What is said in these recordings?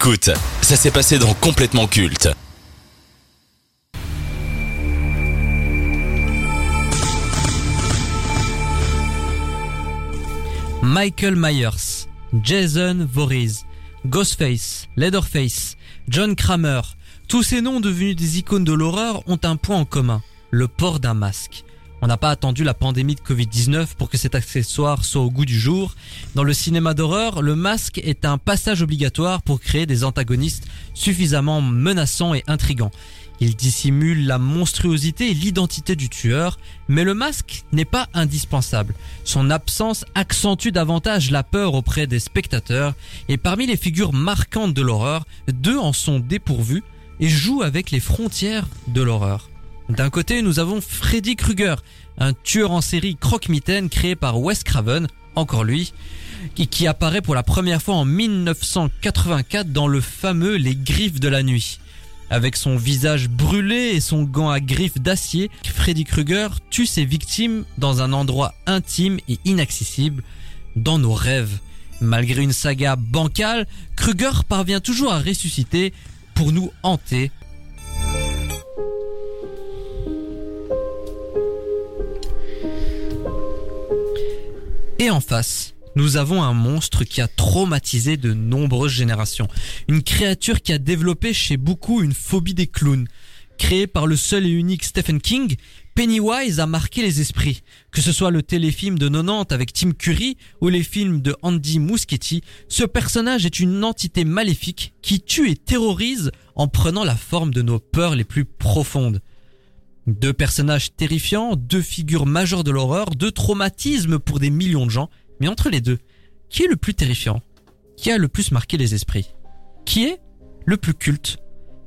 Écoute, ça s'est passé dans Complètement Culte. Michael Myers, Jason Voorhees, Ghostface, Leatherface, John Kramer, tous ces noms devenus des icônes de l'horreur ont un point en commun, le port d'un masque. On n'a pas attendu la pandémie de Covid-19 pour que cet accessoire soit au goût du jour. Dans le cinéma d'horreur, le masque est un passage obligatoire pour créer des antagonistes suffisamment menaçants et intrigants. Il dissimule la monstruosité et l'identité du tueur, mais le masque n'est pas indispensable. Son absence accentue davantage la peur auprès des spectateurs, et parmi les figures marquantes de l'horreur, deux en sont dépourvues et jouent avec les frontières de l'horreur. D'un côté, nous avons Freddy Krueger, un tueur en série croque-mitaine créé par Wes Craven, encore lui, qui, apparaît pour la première fois en 1984 dans le fameux Les Griffes de la Nuit. Avec son visage brûlé et son gant à griffes d'acier, Freddy Krueger tue ses victimes dans un endroit intime et inaccessible, dans nos rêves. Malgré une saga bancale, Krueger parvient toujours à ressusciter pour nous hanter. Et en face, nous avons un monstre qui a traumatisé de nombreuses générations. Une créature qui a développé chez beaucoup une phobie des clowns. Créé par le seul et unique Stephen King, Pennywise a marqué les esprits. Que ce soit le téléfilm de 90 avec Tim Curry ou les films de Andy Muschietti, ce personnage est une entité maléfique qui tue et terrorise en prenant la forme de nos peurs les plus profondes. Deux personnages terrifiants, deux figures majeures de l'horreur, deux traumatismes pour des millions de gens, mais entre les deux, qui est le plus terrifiant Qui a le plus marqué les esprits Qui est le plus culte?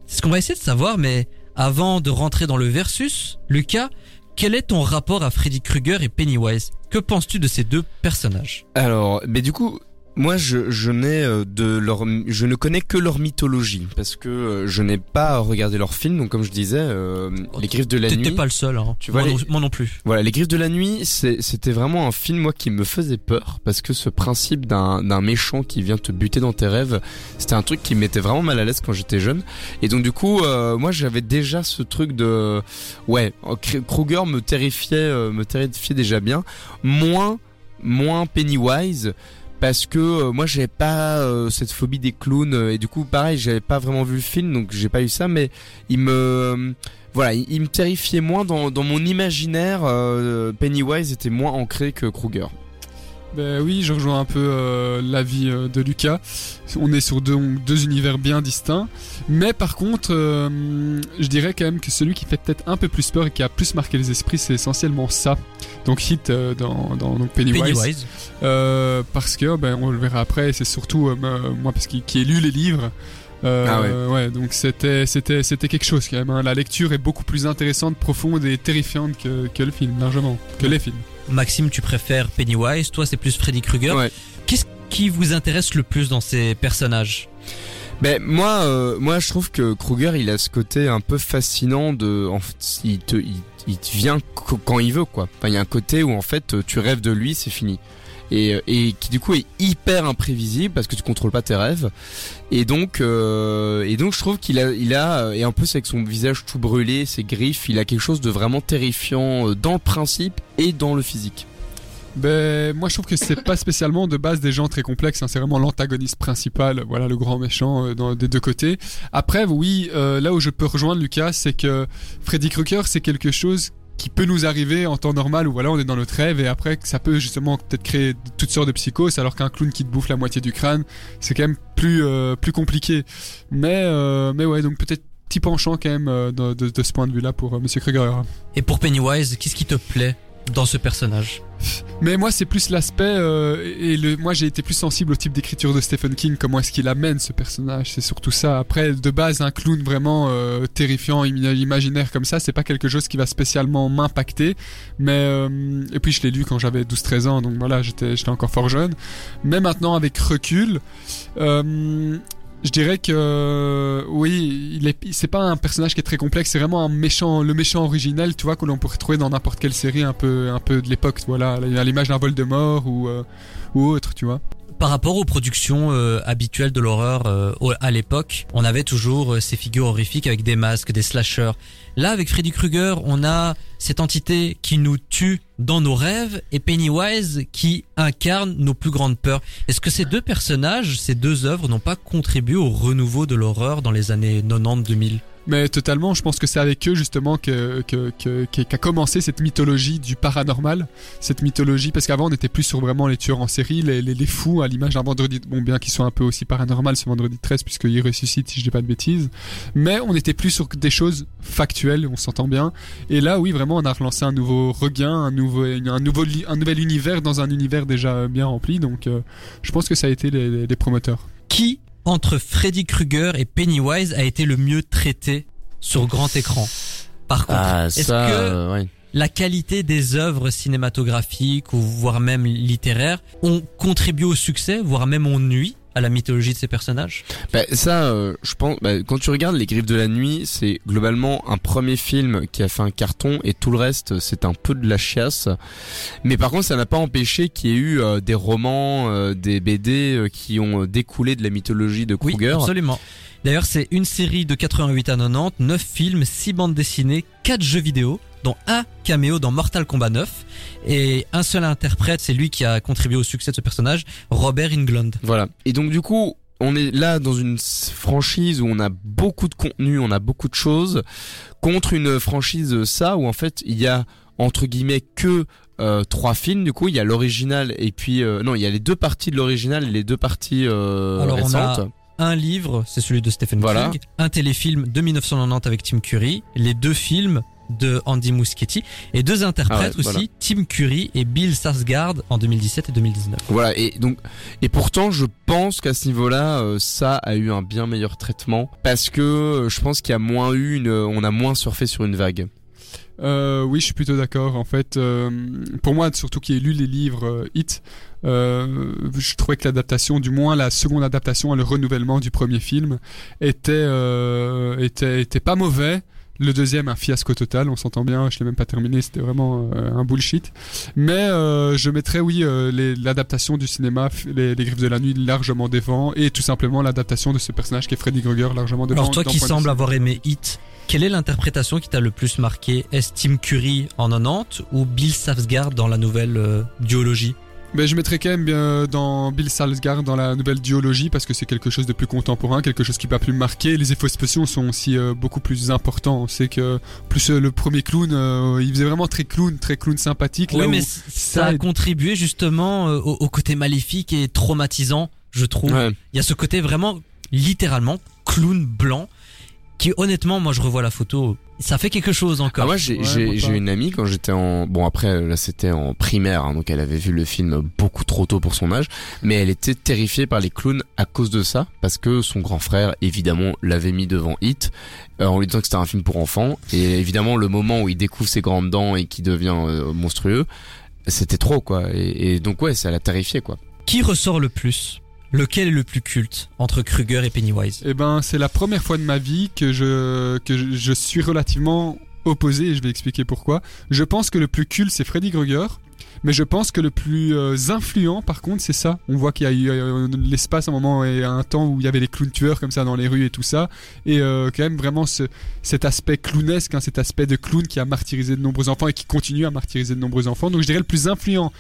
C'est ce qu'on va essayer de savoir, mais avant de rentrer dans le versus, Lucas, quel est ton rapport à Freddy Krueger et Pennywise? Que penses-tu de ces deux personnages? Alors, mais du coup, moi, je, je n'ai euh, de leur, je ne connais que leur mythologie parce que euh, je n'ai pas regardé leurs films. Donc, comme je disais, euh, les Griffes de la T'étais nuit. pas le seul, hein. Tu vois, moi, les- non, moi non plus. Voilà, les Griffes de la nuit, c'était vraiment un film moi qui me faisait peur parce que ce principe d'un méchant qui vient te buter dans tes rêves, c'était un truc qui m'était vraiment mal à l'aise quand j'étais jeune. Et donc du coup, euh, moi j'avais déjà ce truc de, ouais, Kr- Krueger me terrifiait, euh, me terrifiait déjà bien, moins, moins Pennywise. Parce que euh, moi j'avais pas euh, cette phobie des clowns euh, et du coup pareil j'avais pas vraiment vu le film donc j'ai pas eu ça mais il me voilà, il, me terrifiait moins dans, dans mon imaginaire. Pennywise était moins ancré que Krueger. Ben oui, je rejoins un peu euh, l'avis euh, de Lucas. On est sur deux, deux univers bien distincts. Mais par contre, euh, je dirais quand même que celui qui fait peut-être un peu plus peur et qui a plus marqué les esprits, c'est essentiellement ça. Donc Hit euh, dans, dans donc Pennywise. Pennywise. Parce que, ben, on le verra après, c'est surtout moi parce qu'il qui ai lu les livres. Euh, Ah ouais. donc c'était c'était c'était quelque chose quand même. hein. La lecture est beaucoup plus intéressante, profonde et terrifiante que, que le film, largement, que les films. Maxime, tu préfères Pennywise, toi c'est plus Freddy Krueger. Ouais. Qu'est-ce qui vous intéresse le plus dans ces personnages? Ben moi, euh, moi je trouve que Krueger il a ce côté un peu fascinant de, en fait, il te, il, il te vient qu- quand il veut quoi. Enfin, il y a un côté où en fait tu rêves de lui, c'est fini. Et, et qui du coup est hyper imprévisible parce que tu contrôles pas tes rêves. Et donc, euh, et donc je trouve qu'il a, il a, et en plus avec son visage tout brûlé, ses griffes, il a quelque chose de vraiment terrifiant euh, dans le principe et dans le physique. Ben, moi je trouve que c'est pas spécialement de base des gens très complexes, hein, c'est vraiment l'antagoniste principal, voilà le grand méchant euh, dans, des deux côtés. Après, oui, euh, là où je peux rejoindre Lucas, c'est que Freddy Krueger c'est quelque chose qui peut nous arriver en temps normal où voilà on est dans notre rêve et après ça peut justement peut-être créer toutes sortes de psychoses alors qu'un clown qui te bouffe la moitié du crâne c'est quand même plus euh, plus compliqué. Mais euh, mais ouais donc peut-être petit penchant quand même euh, de, ce point de vue là pour euh, Monsieur Krueger Et pour Pennywise, qu'est-ce qui te plaît? Dans ce personnage Mais moi, c'est plus l'aspect euh, et le. Moi, j'ai été plus sensible au type d'écriture de Stephen King. Comment est-ce qu'il amène ce personnage C'est surtout ça. Après, de base, un clown vraiment euh, terrifiant, im- imaginaire comme ça, c'est pas quelque chose qui va spécialement m'impacter. Mais euh, et puis, je l'ai lu quand j'avais 12-13 ans, donc voilà, j'étais encore fort jeune. Mais maintenant, avec recul. Je dirais que oui, est, c'est pas un personnage qui est très complexe, c'est vraiment un méchant, le méchant originel, tu vois, que l'on pourrait trouver dans n'importe quelle série un peu, un peu de l'époque, voilà, à l'image d'un Voldemort ou euh, ou autre, tu vois. par rapport aux productions euh, habituelles de l'horreur euh, à l'époque, on avait toujours euh, ces figures horrifiques avec des masques, des slashers. Là, avec Freddy Krueger, on a cette entité qui nous tue dans nos rêves et Pennywise qui incarne nos plus grandes peurs. Est-ce que ces deux personnages, ces deux œuvres n'ont pas contribué au renouveau de l'horreur dans les années 90-2000 Mais totalement, je pense que c'est avec eux justement que que- que- qu'a commencé cette mythologie du paranormal, cette mythologie parce qu'avant on était plus sur vraiment les tueurs en série, les, les, les fous à l'image d'un vendredi, bon bien qu'ils soient un peu aussi paranormal ce vendredi 13 puisqu'ils ressuscitent si je dis pas de bêtises, mais on était plus sur des choses factuelles, on s'entend bien. Et là oui vraiment on a relancé un nouveau regain, un nouveau un nouvel univers dans un univers déjà bien rempli, donc euh, je pense que ça a été les- les promoteurs. Qui, entre Freddy Krueger et Pennywise, a été le mieux traité sur grand écran Par contre, Ah, est-ce que euh, ouais. la qualité des œuvres cinématographiques ou voire même littéraires ont contribué au succès, voire même ont nuit? À la mythologie de ces personnages? Bah, ça, euh, je pense, bah, quand tu regardes Les Griffes de la Nuit, c'est globalement un premier film qui a fait un carton et tout le reste, c'est un peu de la chiasse. Mais par contre, ça n'a pas empêché qu'il y ait eu euh, des romans, euh, des BD euh, qui ont euh, découlé de la mythologie de Oui, Kruger. absolument. D'ailleurs, c'est une série de 88 à 90, 9 films, 6 bandes dessinées, 4 jeux vidéo, dont un caméo dans Mortal Kombat 9. Et un seul interprète, c'est lui qui a contribué au succès de ce personnage, Robert Englund. Voilà. Et donc du coup, on est là dans une franchise où on a beaucoup de contenu, on a beaucoup de choses, contre une franchise ça où en fait il y a entre guillemets que euh, trois films. Du coup, il y a l'original et puis euh, non, il y a les deux parties de l'original et les deux parties euh, Alors, on a-. Un livre, c'est celui de Stephen Voilà. King. Un téléfilm de 1990 avec Tim Curry. Les deux films de Andy Muschietti. Et deux interprètes Ah ouais, aussi, voilà. Tim Curry et Bill Sarsgaard en 2017 et 2019. Voilà. Et donc et pourtant, je pense qu'à ce niveau-là, euh, ça a eu un bien meilleur traitement parce que euh, je pense qu'il y a moins eu une, on a moins surfé sur une vague. Euh, oui, je suis plutôt d'accord. En fait, euh, pour moi, surtout qui ai lu les livres euh, Hit, euh, je trouvais que l'adaptation, du moins la seconde adaptation, le renouvellement du premier film, était euh, était était pas mauvais. Le deuxième, un fiasco total, on s'entend bien, je l'ai même pas terminé, c'était vraiment euh, un bullshit. Mais euh, je mettrais, oui, euh, l'adaptation du cinéma, les, les Griffes de la Nuit, largement devant, et tout simplement l'adaptation de ce personnage qui est Freddy Krueger, largement devant. Alors toi qui vue- avoir aimé Hit, quelle est l'interprétation qui t'a le plus marqué? Est-ce Tim Curry en 90 ou Bill Sarsgaard dans la nouvelle duologie? Mais je mettrais quand même bien dans Bill Salzgard dans la nouvelle duologie parce que c'est quelque chose de plus contemporain, quelque chose qui m'a plus marqué. Les effets spéciaux sont aussi euh, beaucoup plus importants. Sait que plus euh, le premier clown, euh, il faisait vraiment très clown, très clown sympathique. Oui là mais ça a est- contribué justement euh, au, au côté maléfique et traumatisant, je trouve. Ouais. Il y a ce côté vraiment littéralement clown blanc qui honnêtement moi je revois la photo, ça fait quelque chose encore. Ah, moi j'ai Ouais, une amie quand j'étais en bon après là c'était en primaire hein, donc elle avait vu le film beaucoup trop tôt pour son âge mais elle était terrifiée par les clowns à cause de ça parce que son grand frère évidemment l'avait mis devant Hit euh, en lui disant que c'était un film pour enfants et évidemment le moment où il découvre ses grandes dents et qui devient euh, monstrueux c'était trop quoi et, et donc ouais ça l'a terrifié quoi. Qui ressort le plus? Lequel est le plus culte entre Kruger et Pennywise? Eh ben, c'est la première fois de ma vie que je que je, suis relativement opposé et je vais expliquer pourquoi. Je pense que le plus culte c'est Freddy Krueger. Mais je pense que le plus euh, influent, par contre, c'est ça. On voit qu'il y a eu euh, l'espace à un moment et un temps où il y avait les clowns tueurs comme ça dans les rues et tout ça. Et euh, quand même vraiment ce, cet aspect clownesque, hein, cet aspect de clown qui a martyrisé de nombreux enfants et qui continue à martyriser de nombreux enfants. Donc je dirais le plus influent,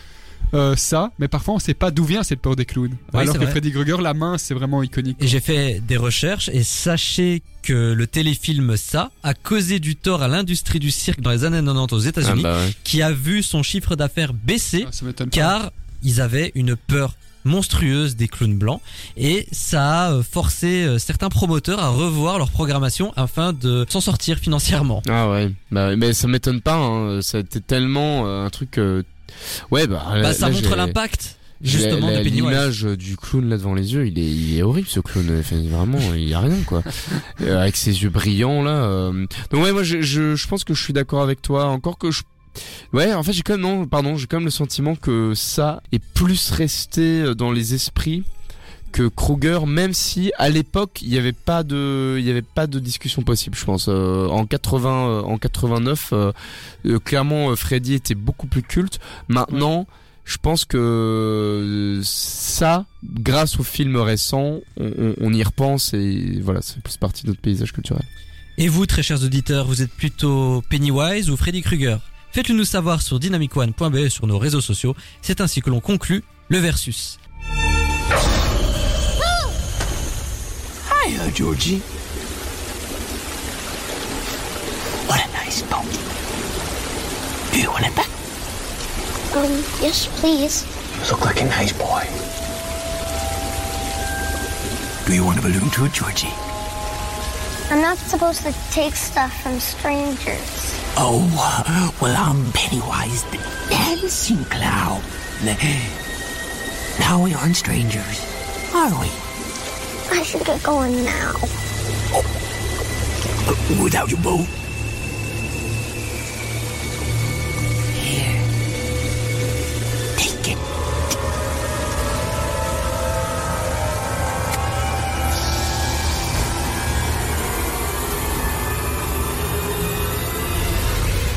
euh, ça. Mais parfois on sait pas d'où vient cette peur des clowns. Oui, Alors que vrai. Freddy Krueger, la main, c'est vraiment iconique. Et j'ai fait des recherches et sachez que le téléfilm Ça a causé du tort à l'industrie du cirque dans les années 90 aux États-Unis, Ah bah ouais. qui a vu son chiffre d'affaires baisser Ah, car ils avaient une peur monstrueuse des clowns blancs et ça a euh, forcé euh, certains promoteurs à revoir leur programmation afin de s'en sortir financièrement. Ah ouais, bah, mais ça m'étonne pas, hein. ça a été tellement euh, un truc... euh, Ouais, bah... Bah, là- ça là, montre l'impact justement la- de Pennywise. L'image du clown là devant les yeux, il est, il est horrible ce clown, Enfin, vraiment, il y a rien quoi. Euh, avec ses yeux brillants là. euh. Donc ouais, moi je, je, je pense que je suis d'accord avec toi, encore que je... Ouais, en fait j'ai quand même, non, pardon, j'ai quand même le sentiment que ça est plus resté euh, dans les esprits que Kruger, même si à l'époque il n'y avait pas de, il y avait pas de discussion possible, je pense. Euh, en 80, euh, en 89, euh, clairement Freddy était beaucoup plus culte. Maintenant, je pense que ça, grâce aux films récents, on, y repense et voilà, c'est plus partie de notre paysage culturel. Et vous, très chers auditeurs, vous êtes plutôt Pennywise ou Freddy Krueger? Faites-le nous savoir sur dynamicone.be sur nos réseaux sociaux. C'est ainsi que l'on conclut le versus. Hiya, Georgie. What a nice boat. Do you want it back? Um, yes, please. You look like a nice boy. Do you want a balloon too, Georgie? I'm not supposed to take stuff from strangers. Oh, well, I'm Pennywise the dancing clown. Now we aren't strangers, are we? I should get going now. Oh. Without your boat?